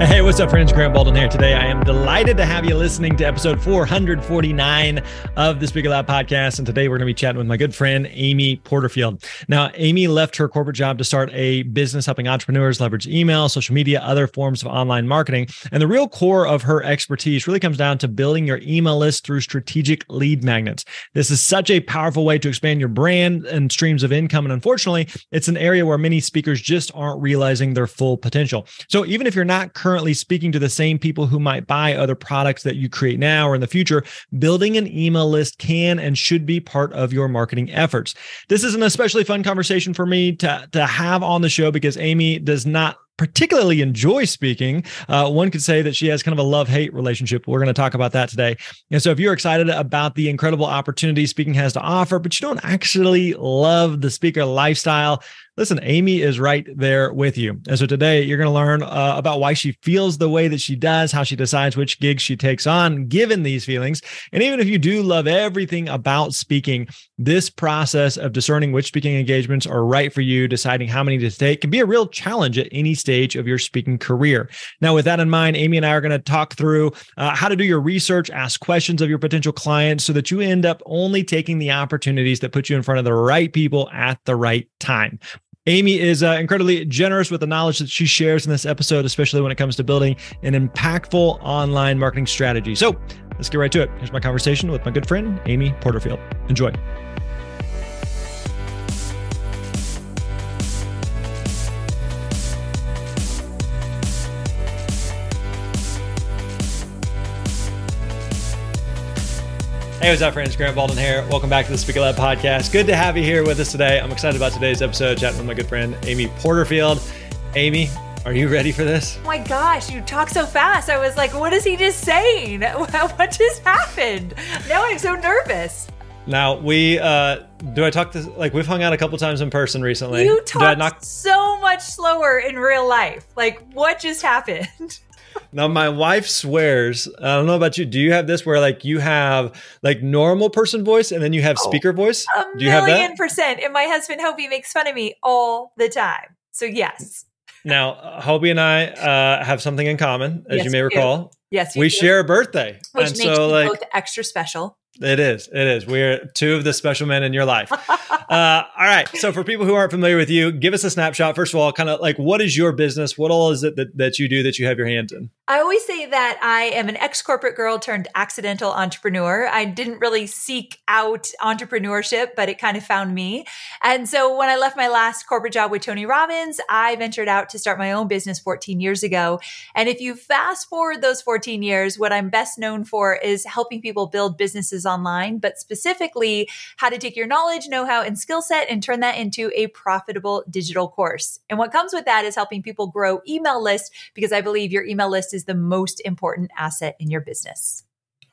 Hey, what's up, friends? Grant Baldwin here. Today, I am delighted to have you listening to episode 449 of the Speaker Lab podcast. And today, we're going to be chatting with my good friend, Amy Porterfield. Now, Amy left her corporate job to start a business helping entrepreneurs leverage email, social media, other forms of online marketing. And the real core of her expertise really comes down to building your email list through strategic lead magnets. This is such a powerful way to expand your brand and streams of income. And unfortunately, it's an area where many speakers just aren't realizing their full potential. So even if you're not currently currently speaking to the same people who might buy other products that you create now or in the future, building an email list can and should be part of your marketing efforts. This is an especially fun conversation for me to, to have on the show because Amy does not particularly enjoy speaking. Uh, one could say that she has kind of a love hate relationship. We're going to talk about that today. And so, if you're excited about the incredible opportunity speaking has to offer, but you don't actually love the speaker lifestyle, listen, Amy is right there with you. And so today you're going to learn uh, about why she feels the way that she does, how she decides which gigs she takes on given these feelings. And even if you do love everything about speaking, this process of discerning which speaking engagements are right for you, deciding how many to take can be a real challenge at any stage of your speaking career. Now, with that in mind, Amy and I are going to talk through uh, how to do your research, ask questions of your potential clients so that you end up only taking the opportunities that put you in front of the right people at the right time. Amy is uh, incredibly generous with the knowledge that she shares in this episode, especially when it comes to building an impactful online marketing strategy. So let's get right to it. Here's my conversation with my good friend, Amy Porterfield. Enjoy. Hey, what's up, friends? Grant Baldwin here. Welcome back to the Speaker Lab podcast. Good to have you here with us today. I'm excited about today's episode, chatting with my good friend, Amy Porterfield. Amy, are you ready for this? Oh my gosh, you talk so fast. I was like, what is he just saying? What just happened? Now I'm so nervous. Now we uh do I talk to like we've hung out a couple times in person recently. You talk knock- so much slower in real life. Like what just happened? now my wife swears i don't know about you do you have this where like you have like normal person voice and then you have oh, speaker voice? A do you have that? percent and my husband hobie makes fun of me all the time so yes. Now hobie and i uh, have something in common as yes, you may recall do. yes we do. share a birthday which and makes so like both extra special it is. It is. We're two of the special men in your life. Uh, all right. So, for people who aren't familiar with you, give us a snapshot. First of all, kind of like what is your business? What all is it that, that you do that you have your hands in? I always say that I am an ex corporate girl turned accidental entrepreneur. I didn't really seek out entrepreneurship, but it kind of found me. And so, when I left my last corporate job with Tony Robbins, I ventured out to start my own business 14 years ago. And if you fast forward those 14 years, what I'm best known for is helping people build businesses online, but specifically how to take your knowledge, know how, and skill set and turn that into a profitable digital course. And what comes with that is helping people grow email lists because I believe your email list is the most important asset in your business.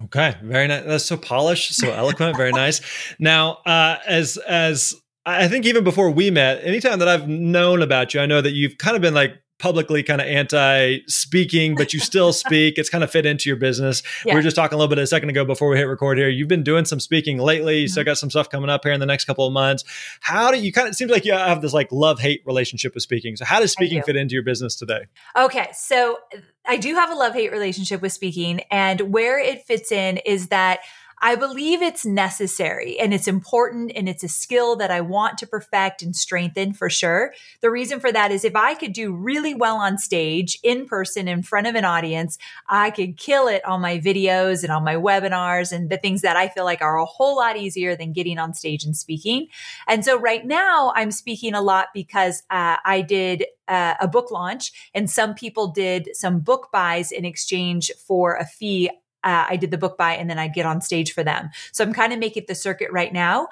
Okay, very nice. That's so polished, so eloquent, very nice. Now, uh, as as I think even before we met, anytime that I've known about you, I know that you've kind of been like publicly kind of anti speaking, but you still speak. It's kind of fit into your business. Yeah. We were just talking a little bit a second ago before we hit record here. You've been doing some speaking lately. You mm-hmm. still got some stuff coming up here in the next couple of months. How do you kind of, it seems like you have this like love hate relationship with speaking. So how does speaking fit into your business today? Okay. So I do have a love hate relationship with speaking and where it fits in is that I believe it's necessary and it's important and it's a skill that I want to perfect and strengthen for sure. The reason for that is if I could do really well on stage in person in front of an audience, I could kill it on my videos and on my webinars and the things that I feel like are a whole lot easier than getting on stage and speaking. And so right now I'm speaking a lot because uh, I did uh, a book launch and some people did some book buys in exchange for a fee uh, I did the book buy and then I'd get on stage for them. So I'm kind of making the circuit right now.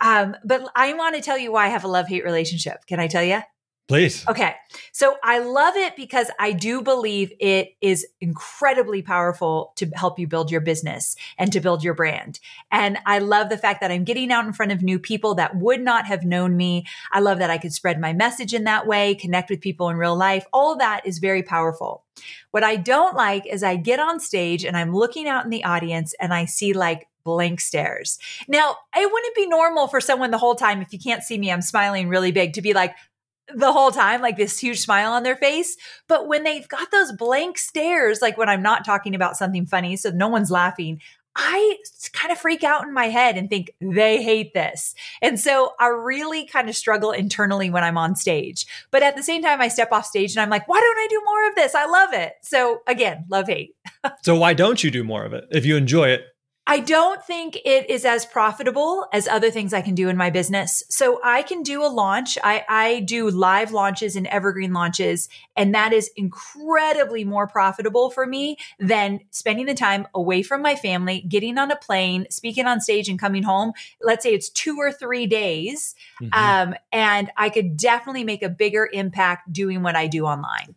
Um, but I want to tell you why I have a love hate relationship. Can I tell you? Please. Okay. So I love it because I do believe it is incredibly powerful to help you build your business and to build your brand. And I love the fact that I'm getting out in front of new people that would not have known me. I love that I could spread my message in that way, connect with people in real life. All that is very powerful. What I don't like is I get on stage and I'm looking out in the audience and I see like blank stares. Now, it wouldn't be normal for someone the whole time, if you can't see me, I'm smiling really big, to be like, the whole time, like this huge smile on their face. But when they've got those blank stares, like when I'm not talking about something funny, so no one's laughing, I kind of freak out in my head and think they hate this. And so I really kind of struggle internally when I'm on stage. But at the same time, I step off stage and I'm like, why don't I do more of this? I love it. So again, love hate. so why don't you do more of it if you enjoy it? I don't think it is as profitable as other things I can do in my business. So I can do a launch. I, I do live launches and evergreen launches, and that is incredibly more profitable for me than spending the time away from my family, getting on a plane, speaking on stage, and coming home. Let's say it's two or three days. Mm-hmm. Um, and I could definitely make a bigger impact doing what I do online.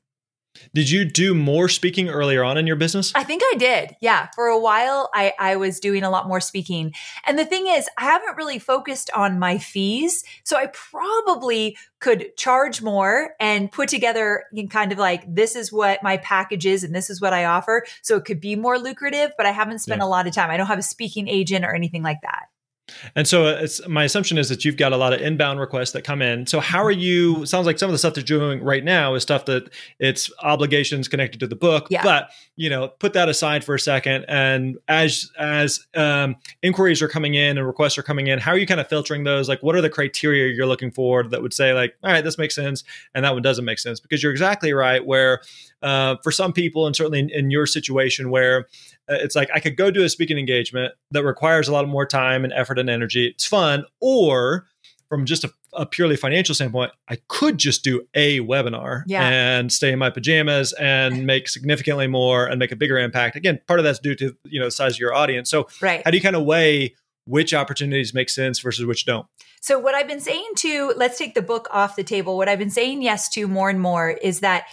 Did you do more speaking earlier on in your business? I think I did. Yeah. For a while, I, I was doing a lot more speaking. And the thing is, I haven't really focused on my fees. So I probably could charge more and put together kind of like, this is what my package is and this is what I offer. So it could be more lucrative, but I haven't spent yeah. a lot of time. I don't have a speaking agent or anything like that. And so my assumption is that you've got a lot of inbound requests that come in. So how are you? Sounds like some of the stuff that you're doing right now is stuff that it's obligations connected to the book. Yeah. But you know, put that aside for a second. And as as um, inquiries are coming in and requests are coming in, how are you kind of filtering those? Like, what are the criteria you're looking for that would say like, all right, this makes sense, and that one doesn't make sense? Because you're exactly right. Where uh, for some people, and certainly in, in your situation, where Uh, it's like I could go do a speaking engagement that requires a lot more time and effort and energy. It's fun, or from just a, a, purely financial standpoint, I could just do a webinar yeah. and stay in my pajamas and make significantly more and make a bigger impact. Again, part of that's due to you know the size of your audience. So, right. how do you kind of weigh which opportunities make sense versus which don't? So, what I've been saying to, let's take the book off the table. What I've been saying yes to more and more is that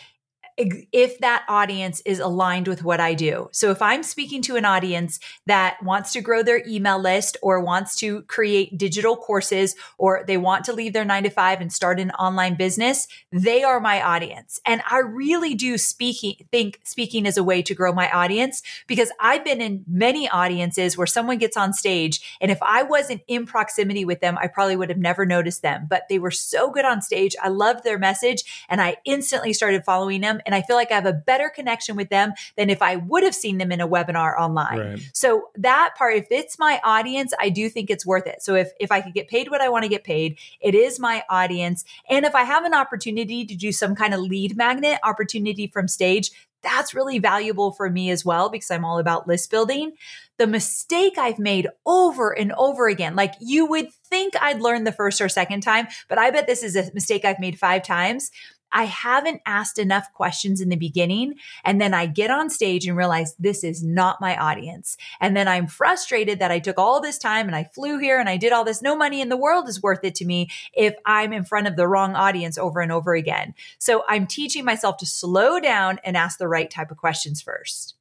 if that audience is aligned with what I do. So if I'm speaking to an audience that wants to grow their email list or wants to create digital courses or they want to leave their nine to five and start an online business, they are my audience. And I really do speaking, think speaking is a way to grow my audience because I've been in many audiences where someone gets on stage and if I wasn't in proximity with them, I probably would have never noticed them, but they were so good on stage. I loved their message and I instantly started following them and I feel like I have a better connection with them than if I would have seen them in a webinar online. Right. So that part, if it's my audience, I do think it's worth it. So if, if I could get paid what I want to get paid, it is my audience. And if I have an opportunity to do some kind of lead magnet opportunity from stage, that's really valuable for me as well because I'm all about list building. The mistake I've made over and over again, like you would think I'd learn the first or second time, but I bet this is a mistake I've made five times, I haven't asked enough questions in the beginning. And then I get on stage and realize this is not my audience. And then I'm frustrated that I took all this time and I flew here and I did all this. No money in the world is worth it to me if I'm in front of the wrong audience over and over again. So I'm teaching myself to slow down and ask the right type of questions first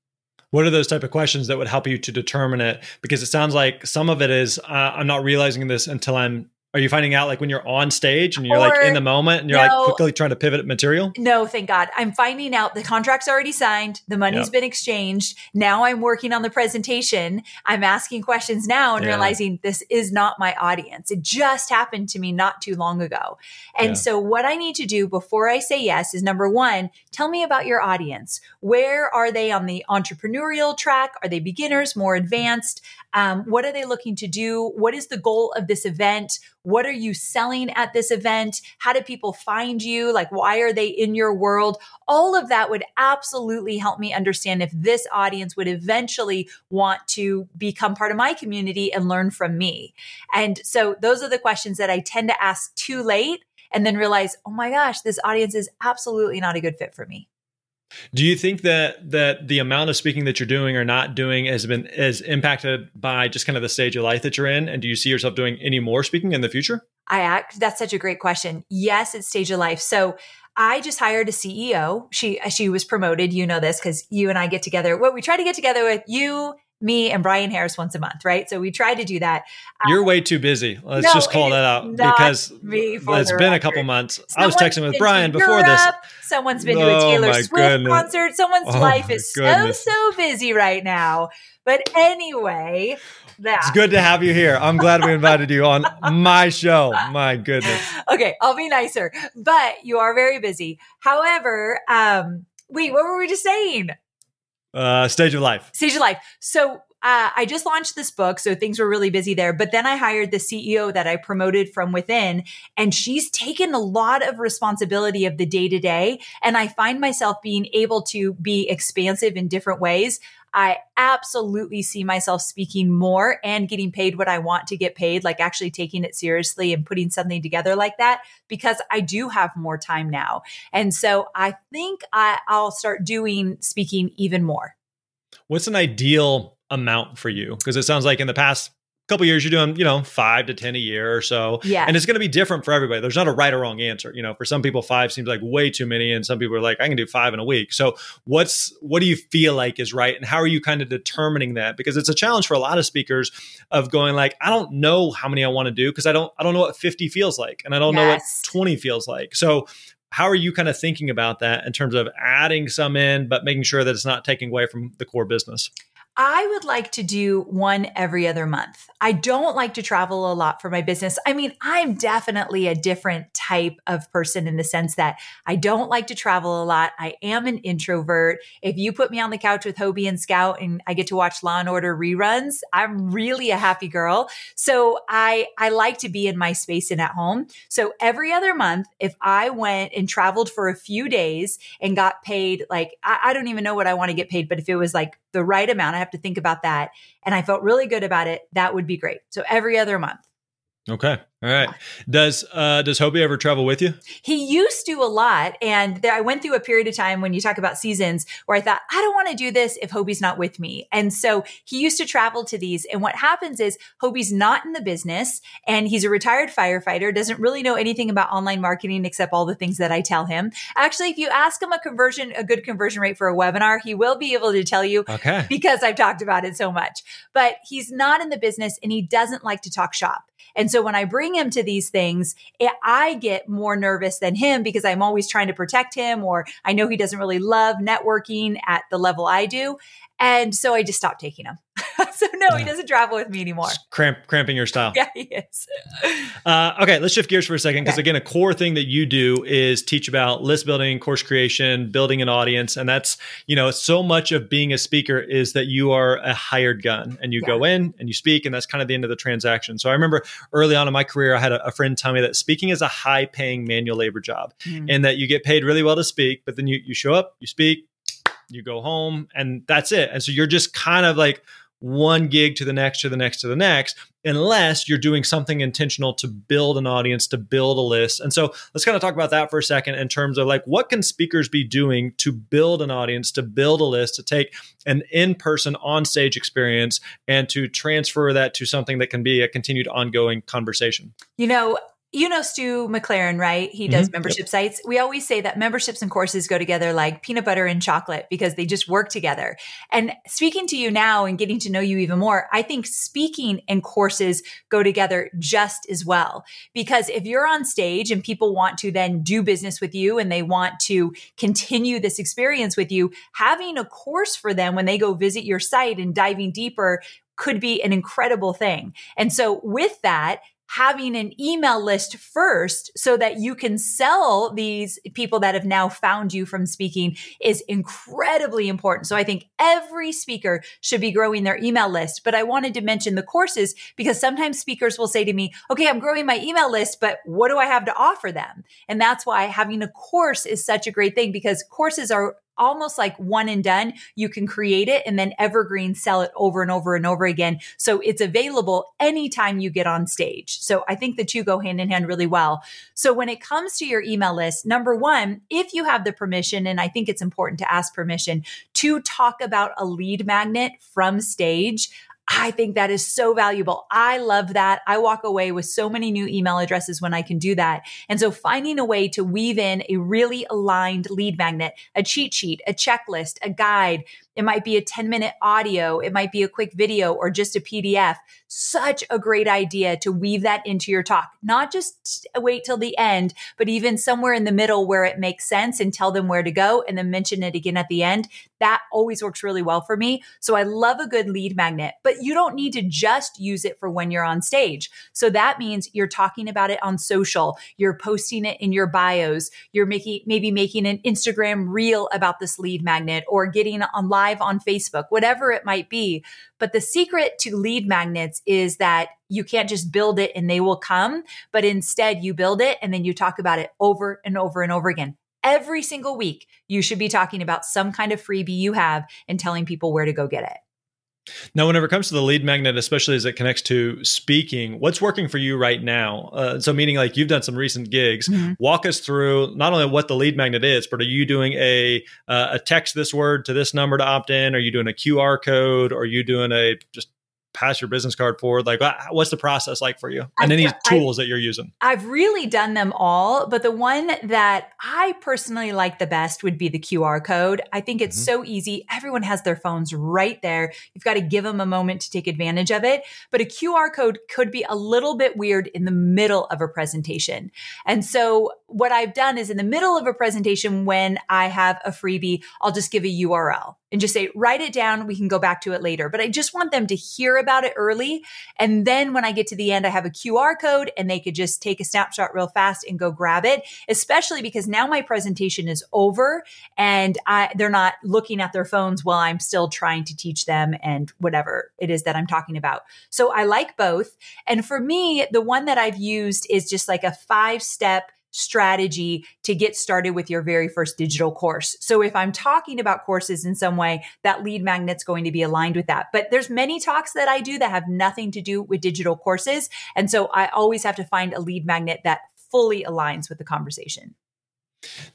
what are those type of questions that would help you to determine it because it sounds like some of it is uh, i'm not realizing this until i'm Are you finding out like when you're on stage and you're or, like in the moment and you're no, like quickly trying to pivot material? No, thank God. I'm finding out the contract's already signed, the money's yep. been exchanged. Now I'm working on the presentation. I'm asking questions now and yeah. realizing this is not my audience. It just happened to me not too long ago. And yeah. so what I need to do before I say yes is number one, tell me about your audience. Where are they on the entrepreneurial track? Are they beginners, more advanced? Um, what are they looking to do? What is the goal of this event? What are you selling at this event? How do people find you? Like, why are they in your world? All of that would absolutely help me understand if this audience would eventually want to become part of my community and learn from me. And so those are the questions that I tend to ask too late and then realize, oh my gosh, this audience is absolutely not a good fit for me. Do you think that that the amount of speaking that you're doing or not doing has been is impacted by just kind of the stage of life that you're in? And do you see yourself doing any more speaking in the future? I act that's such a great question. Yes, it's stage of life. So I just hired a CEO. She she was promoted. You know this because you and I get together. Well, we try to get together with you me and Bryan Harris once a month, right? So we try to do that. You're way too busy. Let's no, just call that out because it's been a couple months. Someone's I was texting with Bryan before this. Someone's been oh, to a oh Taylor Swift goodness. concert. Someone's oh, life is goodness. so so busy right now. But anyway, that. It's good to have you here. I'm glad we invited you on my show. My goodness. Okay, I'll be nicer. But you are very busy. However, um, wait, what were we just saying? Uh, stage of life. Stage of life. So uh, I just launched this book, so things were really busy there. But then I hired the CEO that I promoted from within, and she's taken a lot of responsibility of the day to day. And I find myself being able to be expansive in different ways. I absolutely see myself speaking more and getting paid what I want to get paid, like actually taking it seriously and putting something together like that because I do have more time now. And so I think I, I'll start doing speaking even more. What's an ideal amount for you? Because it sounds like in the past couple years you're doing you know five to ten a year or so. Yeah. And it's going to be different for everybody. There's not a right or wrong answer. You know for some people five seems like way too many and some people are like i can do five in a week. So what's what do you feel like is right and how are you kind of determining that? Because it's a challenge for a lot of speakers of going like i don't know how many i want to do because i don't i don't know what 50 feels like and i don't yes. know what 20 feels like. So how are you kind of thinking about that in terms of adding some in but making sure that it's not taking away from the core business I would like to do one every other month. I don't like to travel a lot for my business. I mean, I'm definitely a different type of person in the sense that I don't like to travel a lot. I am an introvert. If you put me on the couch with Hobie and Scout and I get to watch Law and Order reruns, I'm really a happy girl. So I I like to be in my space and at home. So every other month, if I went and traveled for a few days and got paid like I, I don't even know what I want to get paid, but if it was like the right amount. I have to think about that. And I felt really good about it. That would be great. So every other month. Okay. All right. Does uh does Hobie ever travel with you? He used to a lot. And there, I went through a period of time when you talk about seasons where I thought, I don't want to do this if Hobie's not with me. And so he used to travel to these. And what happens is Hobie's not in the business and he's a retired firefighter, doesn't really know anything about online marketing except all the things that I tell him. Actually, if you ask him a conversion, a good conversion rate for a webinar, he will be able to tell you okay. because I've talked about it so much. But he's not in the business and he doesn't like to talk shop. And so when I bring him to these things, I get more nervous than him because I'm always trying to protect him or I know he doesn't really love networking at the level I do. And so I just stopped taking him. so no, he doesn't travel with me anymore. Cramp, cramping your style. Yeah, he is. uh, okay, let's shift gears for a second because okay. again, a core thing that you do is teach about list building, course creation, building an audience, and that's you know so much of being a speaker is that you are a hired gun and you yeah. go in and you speak, and that's kind of the end of the transaction. So I remember early on in my career, I had a, a friend tell me that speaking is a high paying manual labor job, mm. and that you get paid really well to speak, but then you you show up, you speak, you go home, and that's it. And so you're just kind of like one gig to the next to the next to the next unless you're doing something intentional to build an audience to build a list. And so let's kind of talk about that for a second in terms of like what can speakers be doing to build an audience to build a list to take an in-person on-stage experience and to transfer that to something that can be a continued ongoing conversation? You know you know Stu McLaren, right? He does mm-hmm. membership yep. sites. We always say that memberships and courses go together like peanut butter and chocolate because they just work together. And speaking to you now and getting to know you even more, I think speaking and courses go together just as well. Because if you're on stage and people want to then do business with you and they want to continue this experience with you, having a course for them when they go visit your site and diving deeper could be an incredible thing. And so with that, having an email list first so that you can sell these people that have now found you from speaking is incredibly important. So I think every speaker should be growing their email list. But I wanted to mention the courses because sometimes speakers will say to me, okay, I'm growing my email list, but what do I have to offer them? And that's why having a course is such a great thing because courses are almost like one and done. You can create it and then evergreen sell it over and over and over again. So it's available anytime you get on stage. So I think the two go hand in hand really well. So when it comes to your email list, number one, if you have the permission, and I think it's important to ask permission to talk about a lead magnet from stage, I think that is so valuable. I love that. I walk away with so many new email addresses when I can do that. And so finding a way to weave in a really aligned lead magnet, a cheat sheet, a checklist, a guide, it might be a 10 minute audio. It might be a quick video or just a PDF. Such a great idea to weave that into your talk. Not just wait till the end, but even somewhere in the middle where it makes sense and tell them where to go and then mention it again at the end. That always works really well for me. So I love a good lead magnet, but you don't need to just use it for when you're on stage. So that means you're talking about it on social. You're posting it in your bios. You're making, maybe making an Instagram reel about this lead magnet or getting on live live on Facebook, whatever it might be. But the secret to lead magnets is that you can't just build it and they will come, but instead you build it and then you talk about it over and over and over again. Every single week, you should be talking about some kind of freebie you have and telling people where to go get it. Now, whenever it comes to the lead magnet, especially as it connects to speaking, what's working for you right now? Uh, so, meaning like you've done some recent gigs. Mm-hmm. Walk us through not only what the lead magnet is, but are you doing a uh, a text this word to this number to opt in? Are you doing a QR code? Are you doing a just pass your business card forward? Like, what's the process like for you? And I've, any tools I, that you're using? I've really done them all, but the one that I personally like the best would be the QR code. I think it's mm-hmm. so easy. Everyone has their phones right there. You've got to give them a moment to take advantage of it. But a QR code could be a little bit weird in the middle of a presentation. And so what I've done is in the middle of a presentation, when I have a freebie, I'll just give a URL and just say, write it down. We can go back to it later. But I just want them to hear about it early. And then when I get to the end, I have a QR code and they could just take a snapshot real fast and go grab it, especially because now my presentation is over and I, they're not looking at their phones while I'm still trying to teach them and whatever it is that I'm talking about. So I like both. And for me, the one that I've used is just like a five step strategy to get started with your very first digital course. So if I'm talking about courses in some way, that lead magnet's going to be aligned with that. But there's many talks that I do that have nothing to do with digital courses. And so I always have to find a lead magnet that fully aligns with the conversation.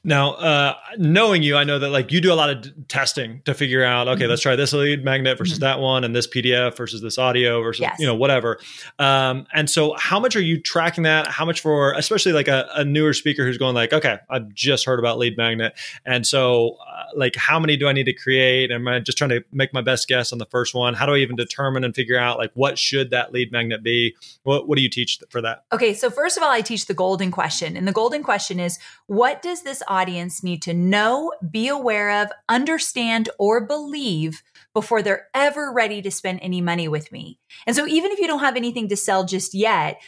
Now, uh, knowing you, I know that like you do a lot of d- testing to figure out, okay, mm-hmm. let's try this lead magnet versus mm-hmm. that one, and this PDF versus this audio versus yes. you know whatever. Um, and so, how much are you tracking that? How much for, especially like a, a newer speaker who's going like, okay, I've just heard about lead magnet, and so uh, like, how many do I need to create? Am I just trying to make my best guess on the first one? How do I even determine and figure out like what should that lead magnet be? What What do you teach for that? Okay, so first of all, I teach the golden question, and the golden question is, what does this audience need to know, be aware of, understand, or believe before they're ever ready to spend any money with me? And so even if you don't have anything to sell just yet,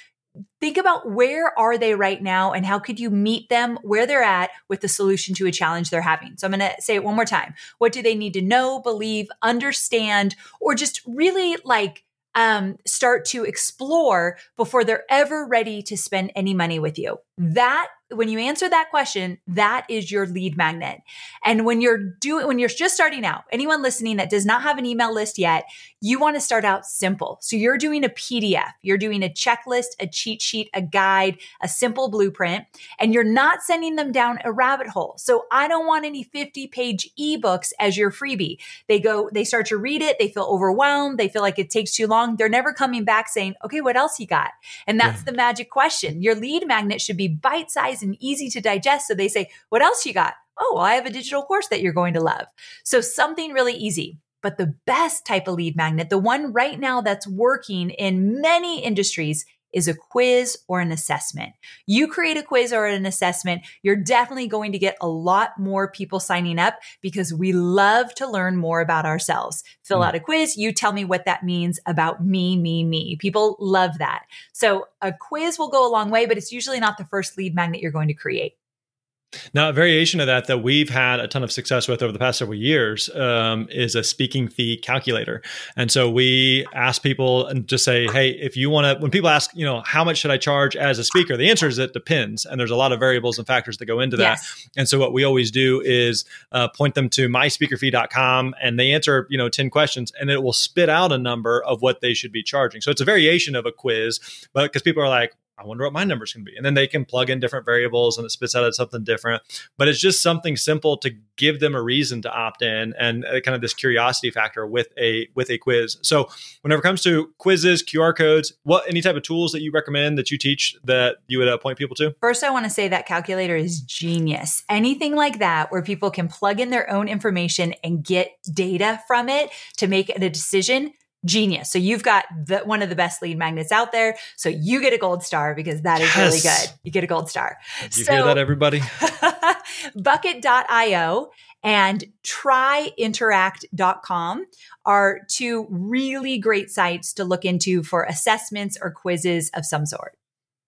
think about where are they right now and how could you meet them where they're at with the solution to a challenge they're having so i'm going to say it one more time what do they need to know believe understand or just really like um, start to explore before they're ever ready to spend any money with you. That when you answer that question, that is your lead magnet. And when you're doing, when you're just starting out, anyone listening that does not have an email list yet, you want to start out simple. So you're doing a PDF, you're doing a checklist, a cheat sheet, a guide, a simple blueprint, and you're not sending them down a rabbit hole. So I don't want any 50 page ebooks as your freebie. They go, they start to read it, they feel overwhelmed, they feel like it takes too long. They're never coming back saying, okay, what else you got? And that's yeah. the magic question. Your lead magnet should be bite sized and easy to digest. So they say, what else you got? Oh, well, I have a digital course that you're going to love. So something really easy. But the best type of lead magnet, the one right now that's working in many industries is a quiz or an assessment. You create a quiz or an assessment, you're definitely going to get a lot more people signing up because we love to learn more about ourselves. Fill mm. out a quiz, you tell me what that means about me, me, me. People love that. So a quiz will go a long way, but it's usually not the first lead magnet you're going to create. Now, a variation of that that we've had a ton of success with over the past several years um, is a speaking fee calculator. And so we ask people and just say, hey, if you want to, when people ask, you know, how much should I charge as a speaker? The answer is it depends. And there's a lot of variables and factors that go into that. Yes. And so what we always do is uh, point them to myspeakerfee.com and they answer, you know, 10 questions and it will spit out a number of what they should be charging. So it's a variation of a quiz, but because people are like, I wonder what my number's going to be. And then they can plug in different variables and it spits out something different. But it's just something simple to give them a reason to opt in and uh, kind of this curiosity factor with a with a quiz. So whenever it comes to quizzes, QR codes, what any type of tools that you recommend that you teach that you would uh, point people to? First, I want to say that calculator is genius. Anything like that where people can plug in their own information and get data from it to make a decision genius. So you've got the, one of the best lead magnets out there. So you get a gold star because that is yes. really good. You get a gold star. Did you so, hear that, everybody? bucket.io and tryinteract.com are two really great sites to look into for assessments or quizzes of some sort.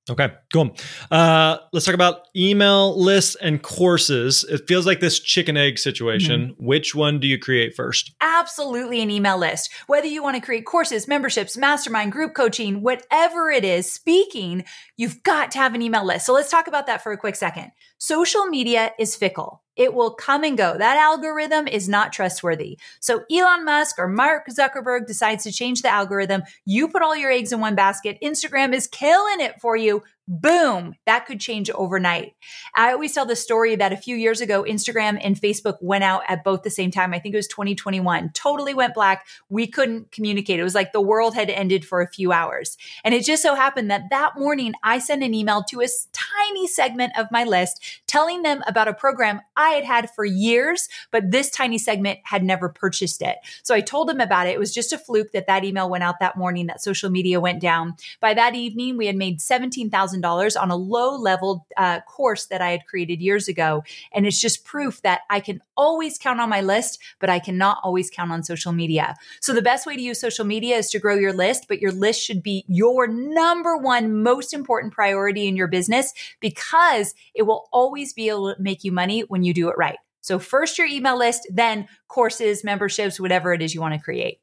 Okay, cool. Uh, let's talk about email lists and courses. It feels like this chicken egg situation. Mm-hmm. Which one do you create first? Absolutely an email list. Whether you want to create courses, memberships, mastermind, group coaching, whatever it is, speaking, you've got to have an email list. So let's talk about that for a quick second. Social media is fickle. It will come and go. That algorithm is not trustworthy. So Elon Musk or Mark Zuckerberg decides to change the algorithm. You put all your eggs in one basket. Instagram is killing it for you. Boom, that could change overnight. I always tell the story that a few years ago, Instagram and Facebook went out at both the same time. I think it was 2021, totally went black. We couldn't communicate. It was like the world had ended for a few hours. And it just so happened that that morning I sent an email to a tiny segment of my list telling them about a program I had had for years, but this tiny segment had never purchased it. So I told them about it. It was just a fluke that that email went out that morning, that social media went down. By that evening, we had made 17,000 $1,000 on a low level uh, course that I had created years ago. And it's just proof that I can always count on my list, but I cannot always count on social media. So the best way to use social media is to grow your list, but your list should be your number one most important priority in your business because it will always be able to make you money when you do it right. So first your email list, then courses, memberships, whatever it is you want to create.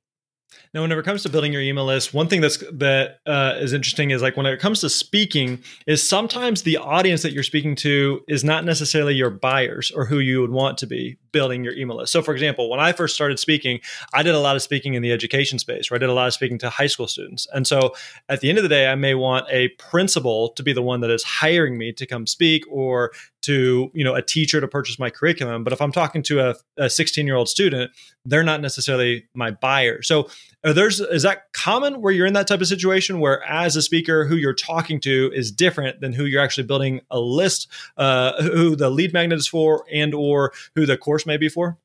Now, whenever it comes to building your email list, one thing that's that uh, is interesting is like when it comes to speaking, is sometimes the audience that you're speaking to is not necessarily your buyers or who you would want to be building your email list. So, for example, when I first started speaking, I did a lot of speaking in the education space, where I did a lot of speaking to high school students. And so, at the end of the day, I may want a principal to be the one that is hiring me to come speak, or to you know a teacher to purchase my curriculum but if i'm talking to a 16 year old student they're not necessarily my buyer so there's is that common where you're in that type of situation where as a speaker who you're talking to is different than who you're actually building a list uh, who the lead magnet is for and or who the course may be for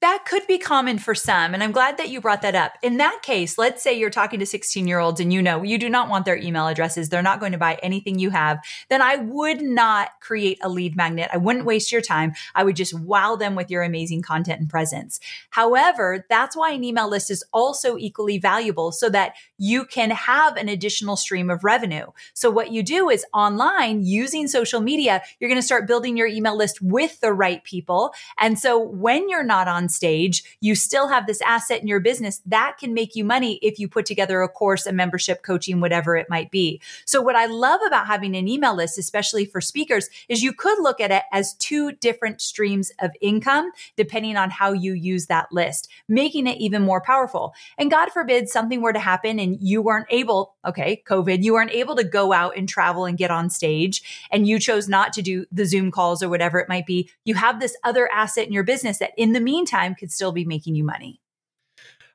that could be common for some. And I'm glad that you brought that up. In that case, let's say you're talking to 16 year olds and you know you do not want their email addresses. They're not going to buy anything you have. Then I would not create a lead magnet. I wouldn't waste your time. I would just wow them with your amazing content and presence. However, that's why an email list is also equally valuable so that you can have an additional stream of revenue. So what you do is online using social media, you're going to start building your email list with the right people. And so when you're not on stage, you still have this asset in your business that can make you money if you put together a course, a membership, coaching, whatever it might be. So what I love about having an email list, especially for speakers, is you could look at it as two different streams of income, depending on how you use that list, making it even more powerful. And God forbid something were to happen and you weren't able, okay, COVID, you weren't able to go out and travel and get on stage and you chose not to do the Zoom calls or whatever it might be. You have this other asset in your business that in the meantime could still be making you money.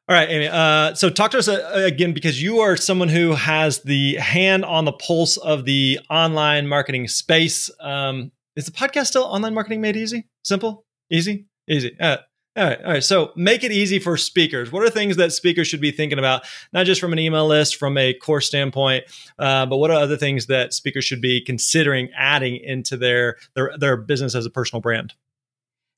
All right, Amy. Uh, so talk to us uh, again because you are someone who has the hand on the pulse of the online marketing space. Um, is the podcast still online marketing made easy? Simple, easy, easy. Uh, all right, all right. So make it easy for speakers. What are things that speakers should be thinking about, not just from an email list, from a course standpoint, uh, but what are other things that speakers should be considering adding into their their their business as a personal brand?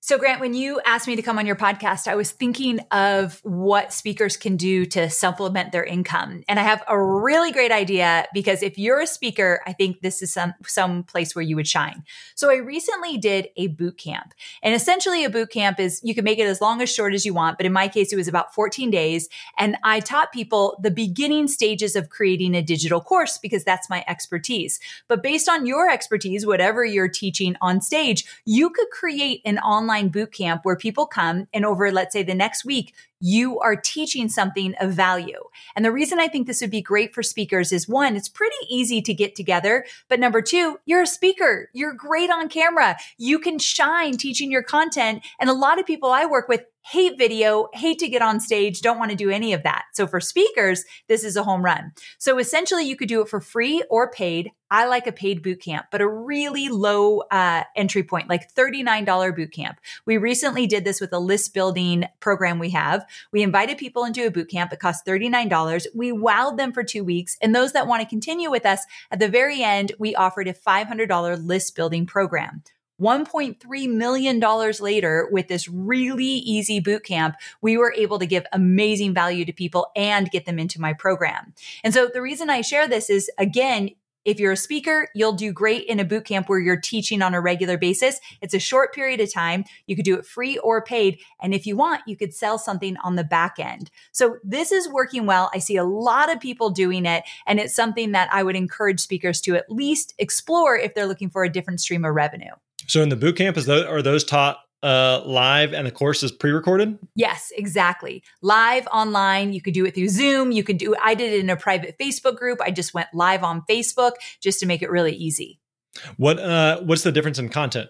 So, Grant, when you asked me to come on your podcast, I was thinking of what speakers can do to supplement their income. And I have a really great idea because if you're a speaker, I think this is some, some place where you would shine. So, I recently did a boot camp. And essentially, a boot camp is you can make it as long as short as you want. But in my case, it was about 14 days. And I taught people the beginning stages of creating a digital course because that's my expertise. But based on your expertise, whatever you're teaching on stage, you could create an online online boot camp where people come and over, let's say the next week, you are teaching something of value. And the reason I think this would be great for speakers is one, it's pretty easy to get together. But number two, you're a speaker. You're great on camera. You can shine teaching your content. And a lot of people I work with hate video, hate to get on stage, don't want to do any of that. So for speakers, this is a home run. So essentially, you could do it for free or paid. I like a paid boot camp, but a really low uh, entry point, like $39 boot camp. We recently did this with a list building program we have. We invited people into a boot camp. It cost $39. We wowed them for two weeks. And those that want to continue with us at the very end, we offered a $500 list building program. $1.3 million later, with this really easy boot camp, we were able to give amazing value to people and get them into my program. And so the reason I share this is again, if you're a speaker, you'll do great in a boot camp where you're teaching on a regular basis. It's a short period of time. You could do it free or paid. And if you want, you could sell something on the back end. So this is working well. I see a lot of people doing it. And it's something that I would encourage speakers to at least explore if they're looking for a different stream of revenue. So in the boot camp, is those, are those taught uh, live and the course is pre-recorded? Yes, exactly. Live online. You could do it through Zoom. You could do. I did it in a private Facebook group. I just went live on Facebook just to make it really easy. What uh, What's the difference in content?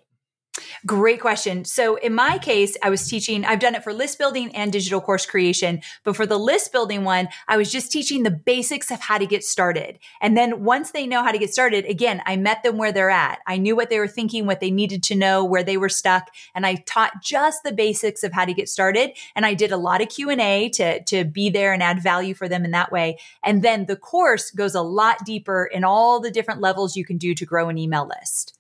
Great question. So in my case, I was teaching, I've done it for list building and digital course creation. But for the list building one, I was just teaching the basics of how to get started. And then once they know how to get started, again, I met them where they're at. I knew what they were thinking, what they needed to know, where they were stuck. And I taught just the basics of how to get started. And I did a lot of Q and A to, to be there and add value for them in that way. And then the course goes a lot deeper in all the different levels you can do to grow an email list.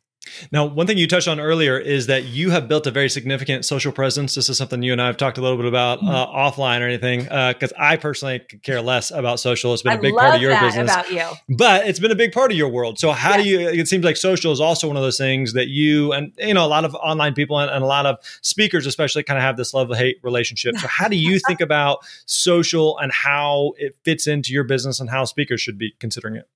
Now, one thing you touched on earlier is that you have built a very significant social presence. This is something you and I have talked a little bit about mm-hmm. uh, offline or anything, because uh, I personally care less about social. It's been I a big part of your business, about you. but it's been a big part of your world. So, how yes. do you? It seems like social is also one of those things that you and you know a lot of online people and, and a lot of speakers, especially, kind of have this love hate relationship. So, how do you think about social and how it fits into your business and how speakers should be considering it?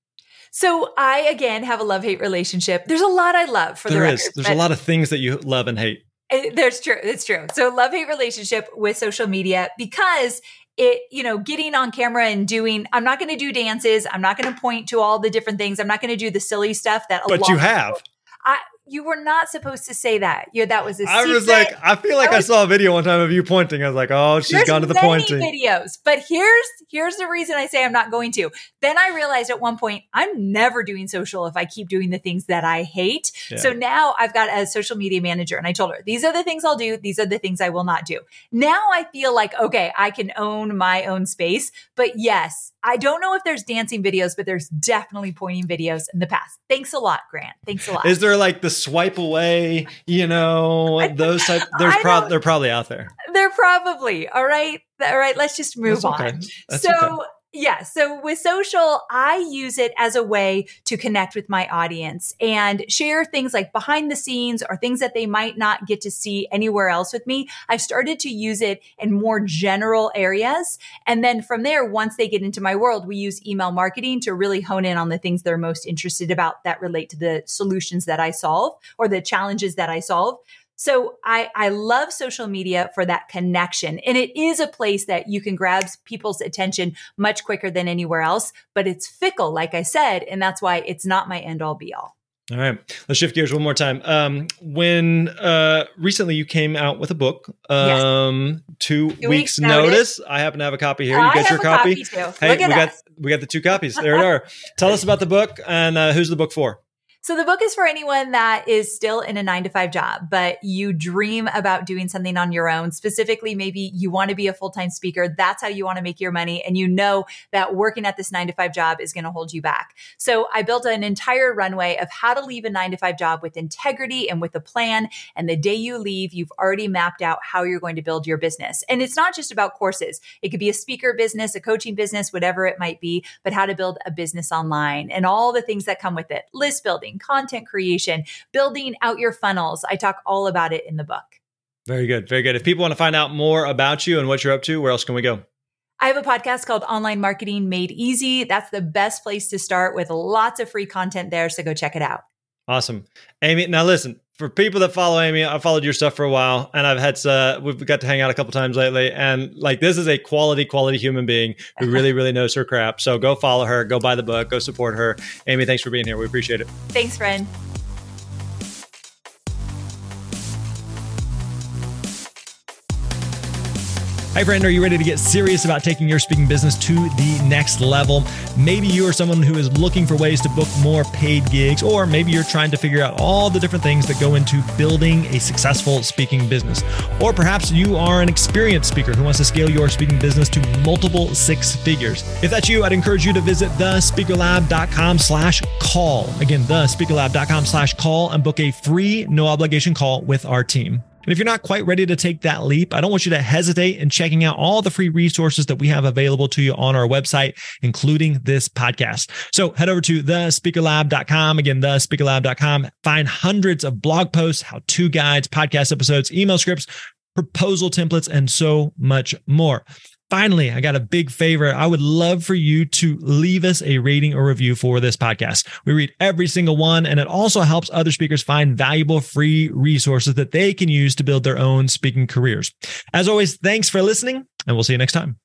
So I again have a love hate relationship. There's a lot I love for there the is. There's a lot of things that you love and hate. Uh, there's true. It's true. So love hate relationship with social media because it, you know, getting on camera and doing, I'm not going to do dances. I'm not going to point to all the different things. I'm not going to do the silly stuff that. But you have. I, you were not supposed to say that. You that was a I was like, I feel like I, was, I, saw a video one time of you pointing. I was like, oh, she's gone to the pointing. Videos, but here's here's the reason I say I'm not going to. Then I realized at one point I'm never doing social if I keep doing the things that I hate. Yeah. So now I've got a social media manager, and I told her these are the things I'll do. These are the things I will not do. Now I feel like okay, I can own my own space. But yes, I don't know if there's dancing videos, but there's definitely pointing videos in the past. Thanks a lot, Grant. Thanks a lot. Is there like the swipe away? You know, those type. There's probably they're probably out there. They're probably all right. All right. Let's just move okay. on. That's so. Okay Yeah. So with social, I use it as a way to connect with my audience and share things like behind the scenes or things that they might not get to see anywhere else with me. I've started to use it in more general areas. And then from there, once they get into my world, we use email marketing to really hone in on the things they're most interested about that relate to the solutions that I solve or the challenges that I solve. So I, I love social media for that connection. And it is a place that you can grab people's attention much quicker than anywhere else, but it's fickle, like I said. And that's why it's not my end all be all. All right, let's shift gears one more time. Um, when uh, recently you came out with a book, um, yes. two, two, weeks, weeks notice. notice. I happen to have a copy here. You get your copy. copy hey, we us. got we got the two copies. There it are. Tell us about the book and uh, who's the book for. So the book is for anyone that is still in a nine to five job, but you dream about doing something on your own. Specifically, maybe you want to be a full time speaker. That's how you want to make your money. And you know that working at this nine to five job is going to hold you back. So I built an entire runway of how to leave a nine to five job with integrity and with a plan. And the day you leave, you've already mapped out how you're going to build your business. And it's not just about courses. It could be a speaker business, a coaching business, whatever it might be, but how to build a business online and all the things that come with it. List building marketing, content creation, building out your funnels. I talk all about it in the book. Very good. Very good. If people want to find out more about you and what you're up to, where else can we go? I have a podcast called Online Marketing Made Easy. That's the best place to start with lots of free content there. So go check it out. Awesome. Amy, now listen, for people that follow Amy, I followed your stuff for a while, and I've had uh, we've got to hang out a couple times lately, and like this is a quality, quality human being who really, really knows her crap. So go follow her, go buy the book, go support her. Amy, thanks for being here. We appreciate it. Thanks, friend. Hi, friend. Are you ready to get serious about taking your speaking business to the next level? Maybe you are someone who is looking for ways to book more paid gigs, or maybe you're trying to figure out all the different things that go into building a successful speaking business. Or perhaps you are an experienced speaker who wants to scale your speaking business to multiple six figures. If that's you, I'd encourage you to visit thespeakerlab.com slash call. Again, thespeakerlab.com slash call and book a free, no obligation call with our team. And if you're not quite ready to take that leap, I don't want you to hesitate in checking out all the free resources that we have available to you on our website, including this podcast. So head over to thespeakerlab.com. Again, thespeakerlab.com. Find hundreds of blog posts, how to guides, podcast episodes, email scripts, proposal templates, and so much more. Finally, I got a big favor. I would love for you to leave us a rating or review for this podcast. We read every single one, and it also helps other speakers find valuable free resources that they can use to build their own speaking careers. As always, thanks for listening, and we'll see you next time.